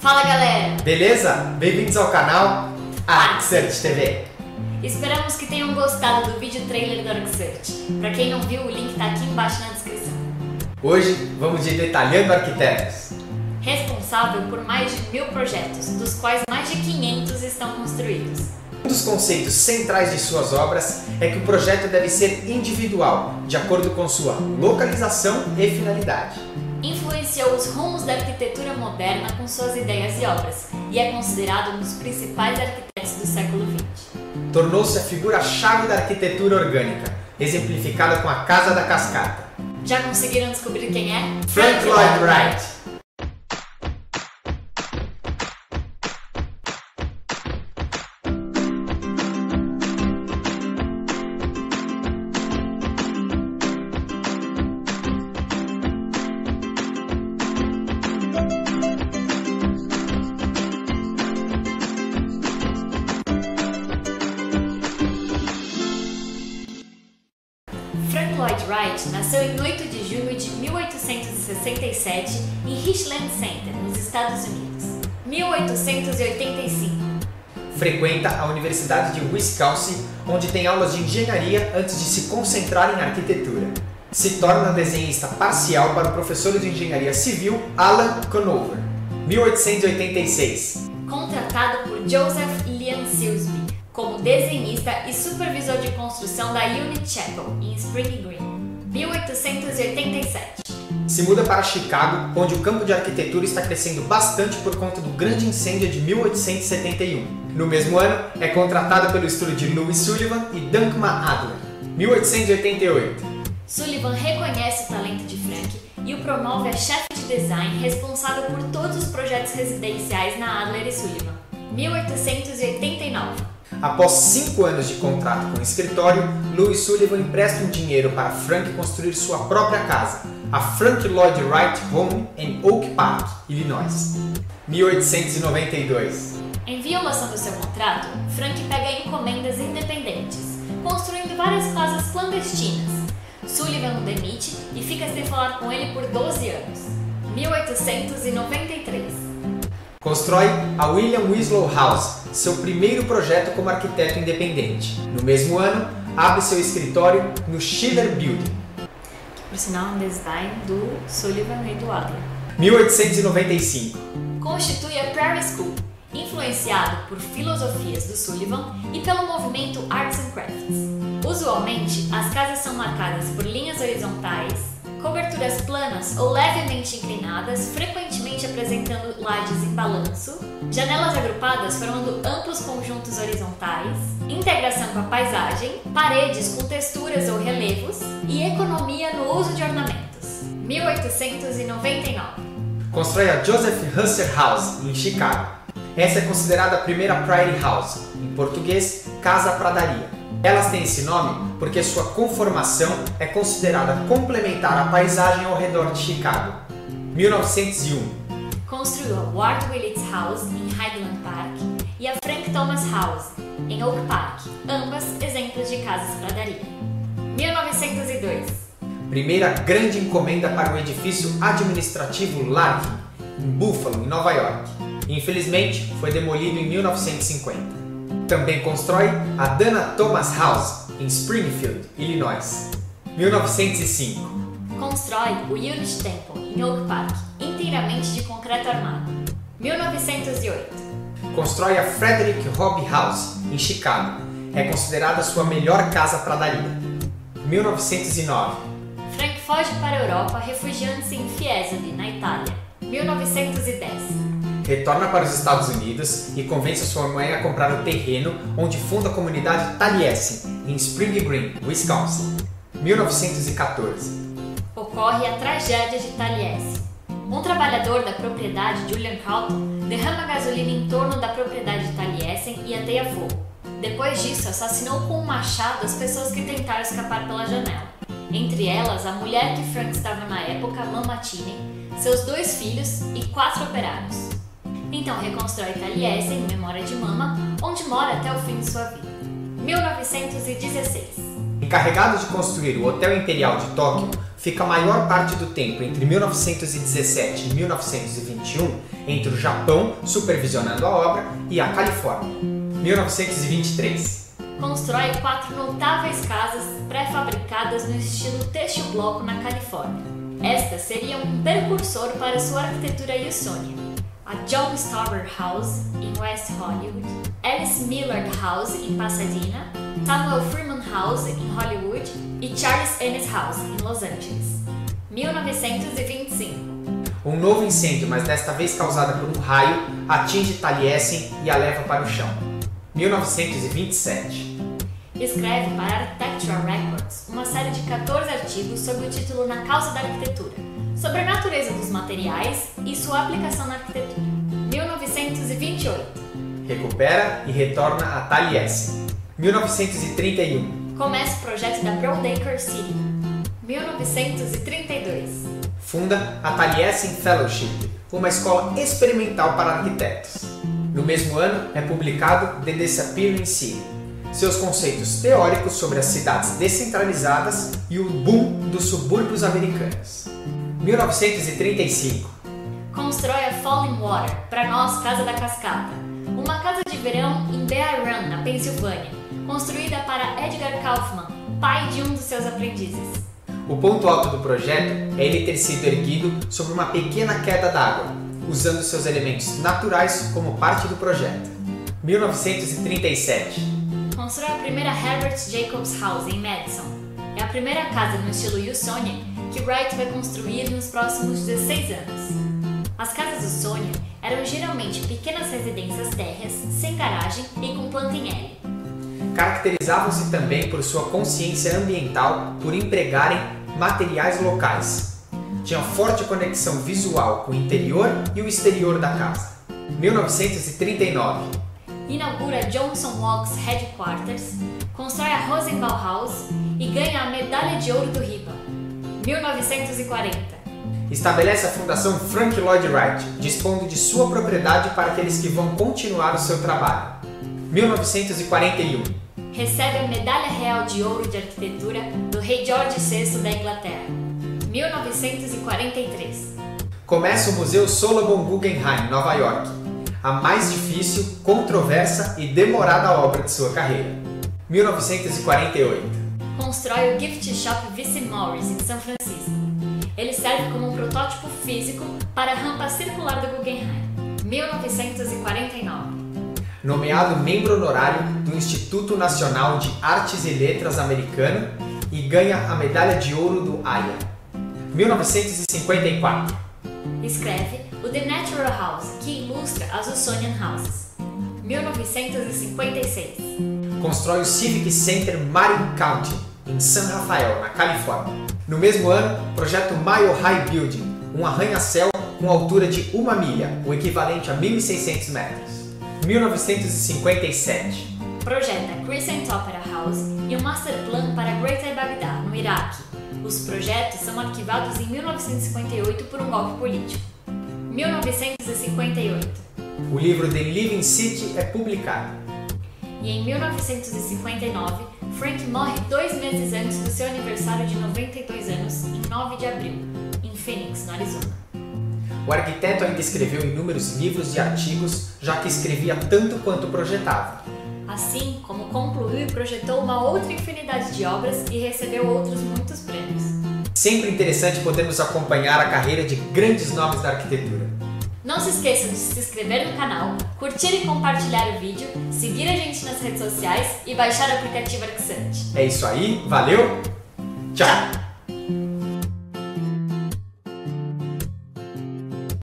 Fala galera! Beleza? Bem-vindos ao canal ArcSearch TV. Esperamos que tenham gostado do vídeo trailer do ArcSearch. Para quem não viu, o link está aqui embaixo na descrição. Hoje vamos de Detalhando Arquitetos. Responsável por mais de mil projetos, dos quais mais de 500 estão construídos. Um dos conceitos centrais de suas obras é que o projeto deve ser individual, de acordo com sua localização e finalidade. Influenciou os rumos da arquitetura moderna com suas ideias e obras e é considerado um dos principais arquitetos do século XX. Tornou-se a figura-chave da arquitetura orgânica, exemplificada com a Casa da Cascata. Já conseguiram descobrir quem é? Frank Lloyd Wright. Nasceu em 8 de junho de 1867 em Richland Center, nos Estados Unidos. 1885. Frequenta a Universidade de Wisconsin, onde tem aulas de engenharia antes de se concentrar em arquitetura. Se torna desenhista parcial para o professor de engenharia civil Alan Conover. 1886. Contratado por Joseph Lian Silsby como desenhista e supervisor de construção da Unit Chapel, em Spring Green. 1887. Se muda para Chicago, onde o campo de arquitetura está crescendo bastante por conta do grande incêndio de 1871. No mesmo ano, é contratado pelo estúdio de Louis Sullivan e Dankma Adler. 1888. Sullivan reconhece o talento de Frank e o promove a chefe de design responsável por todos os projetos residenciais na Adler e Sullivan. 1889. Após cinco anos de contrato com o escritório, Louis Sullivan empresta um dinheiro para Frank construir sua própria casa, a Frank Lloyd Wright Home em Oak Park, Illinois. 1892. Em violação do seu contrato, Frank pega encomendas independentes, construindo várias casas clandestinas. Sullivan o demite e fica sem falar com ele por 12 anos. 1893. Constrói a William Winslow House, seu primeiro projeto como arquiteto independente. No mesmo ano, abre seu escritório no Schiller Building. Por sinal, um design do Sullivan e do Adler. 1895. Constitui a Prairie School, influenciado por filosofias do Sullivan e pelo movimento Arts and Crafts. Usualmente, as casas são marcadas por linhas horizontais, coberturas planas ou levemente inclinadas, frequentemente apresentando lajes em balanço, janelas agrupadas formando amplos conjuntos horizontais, integração com a paisagem, paredes com texturas ou relevos e economia no uso de ornamentos. 1899. Constrói a Joseph Husser House, em Chicago. Essa é considerada a primeira Prairie House, em português, Casa Pradaria. Elas têm esse nome porque sua conformação é considerada complementar à paisagem ao redor de Chicago. 1901. Construiu a Ward Willits House em Highland Park e a Frank Thomas House em Oak Park, ambas exemplos de casas pradaria. 1902. Primeira grande encomenda para o edifício administrativo Larkin, em Buffalo, em Nova York. Infelizmente, foi demolido em 1950. Também constrói a Dana Thomas House, em Springfield, Illinois. 1905. Constrói o Unit Temple, em Oak Park, inteiramente de concreto armado. 1908. Constrói a Frederick Hobby House, em Chicago. É considerada sua melhor casa pradaria. 1909. Frank foge para a Europa, refugiando-se em Fiesole, na Itália. 1910. Retorna para os Estados Unidos e convence sua mãe a comprar o terreno onde funda a comunidade Taliesin, em Spring Green, Wisconsin. 1914. Ocorre a tragédia de Taliesin. Um trabalhador da propriedade, Julian Calton, derrama gasolina em torno da propriedade de Taliesin e ateia fogo. Depois disso, assassinou com um machado as pessoas que tentaram escapar pela janela. Entre elas, a mulher que Frank estava na época, Mama Tine, seus dois filhos e quatro operários. Então reconstrói Taliesin em memória de Mama, onde mora até o fim de sua vida. 1916. Encarregado de construir o Hotel Imperial de Tóquio, fica a maior parte do tempo entre 1917 e 1921 entre o Japão, supervisionando a obra, e a Califórnia. 1923. Constrói quatro notáveis casas pré-fabricadas no estilo têxtil bloco na Califórnia. Esta seria um precursor para sua arquitetura Usonian. A John Stauber House, em West Hollywood, Alice Millard House, em Pasadena, Samuel Freeman House, em Hollywood e Charles Ennis House, em Los Angeles. 1925. Um novo incêndio, mas desta vez causada por um raio, atinge Taliesin e a leva para o chão. 1927. Escreve para Architectural Records uma série de 14 artigos sob o título Na Causa da Arquitetura, sobre a natureza dos materiais e sua aplicação na arquitetura. 1928. Recupera e retorna a Taliesin. 1931. Começa o projeto da Broadacre City. 1932. Funda a Taliesin Fellowship, uma escola experimental para arquitetos. No mesmo ano é publicado The Disappearing City, seus conceitos teóricos sobre as cidades descentralizadas e o boom dos subúrbios americanos. 1935. Constrói a Falling Water, para nós Casa da Cascata, uma casa de verão em Bear Run, na Pensilvânia, construída para Edgar Kaufman, pai de um dos seus aprendizes. O ponto alto do projeto é ele ter sido erguido sobre uma pequena queda d'água, usando seus elementos naturais como parte do projeto. 1937. Constrói a primeira Herbert Jacobs House em Madison. É a primeira casa no estilo Usonian que Wright vai construir nos próximos 16 anos. As casas Usonian eram geralmente pequenas residências térreas, sem garagem e com planta em L. Caracterizavam-se também por sua consciência ambiental por empregarem materiais locais. Tinha forte conexão visual com o interior e o exterior da casa. 1939. Inaugura Johnson Walks Headquarters, constrói a Rosenbaum House e ganha a Medalha de Ouro do RIBA. 1940. Estabelece a Fundação Frank Lloyd Wright, dispondo de sua propriedade para aqueles que vão continuar o seu trabalho. 1941 recebe a Medalha Real de Ouro de Arquitetura do Rei George VI da Inglaterra, 1943. Começa o Museu Solomon Guggenheim, Nova York, a mais difícil, controversa e demorada obra de sua carreira, 1948. Constrói o Gift Shop Vice Morris em São Francisco. Ele serve como um protótipo físico para a rampa circular do Guggenheim, 1949 nomeado membro honorário do Instituto Nacional de Artes e Letras americano e ganha a medalha de ouro do AIA. 1954. Escreve o The Natural House, que ilustra as Usonian Houses. 1956. Constrói o Civic Center Marin County, em San Rafael, na Califórnia. No mesmo ano, projeta o Mile High Building, um arranha-céu com altura de uma milha, o equivalente a 1.600 metros. 1957. Projeta Crescent Opera House e um master plan para Greater Baghdad, no Iraque. Os projetos são arquivados em 1958 por um golpe político. 1958. O livro The Living City é publicado. E em 1959, Frank morre dois meses antes do seu aniversário de 92 anos, em 9 de abril, em Phoenix, no Arizona. O arquiteto ainda escreveu inúmeros livros e artigos, já que escrevia tanto quanto projetava. Assim como concluiu e projetou uma outra infinidade de obras e recebeu outros muitos prêmios. Sempre interessante podermos acompanhar a carreira de grandes nomes da arquitetura. Não se esqueça de se inscrever no canal, curtir e compartilhar o vídeo, seguir a gente nas redes sociais e baixar o aplicativo Arxante. É isso aí, valeu, tchau.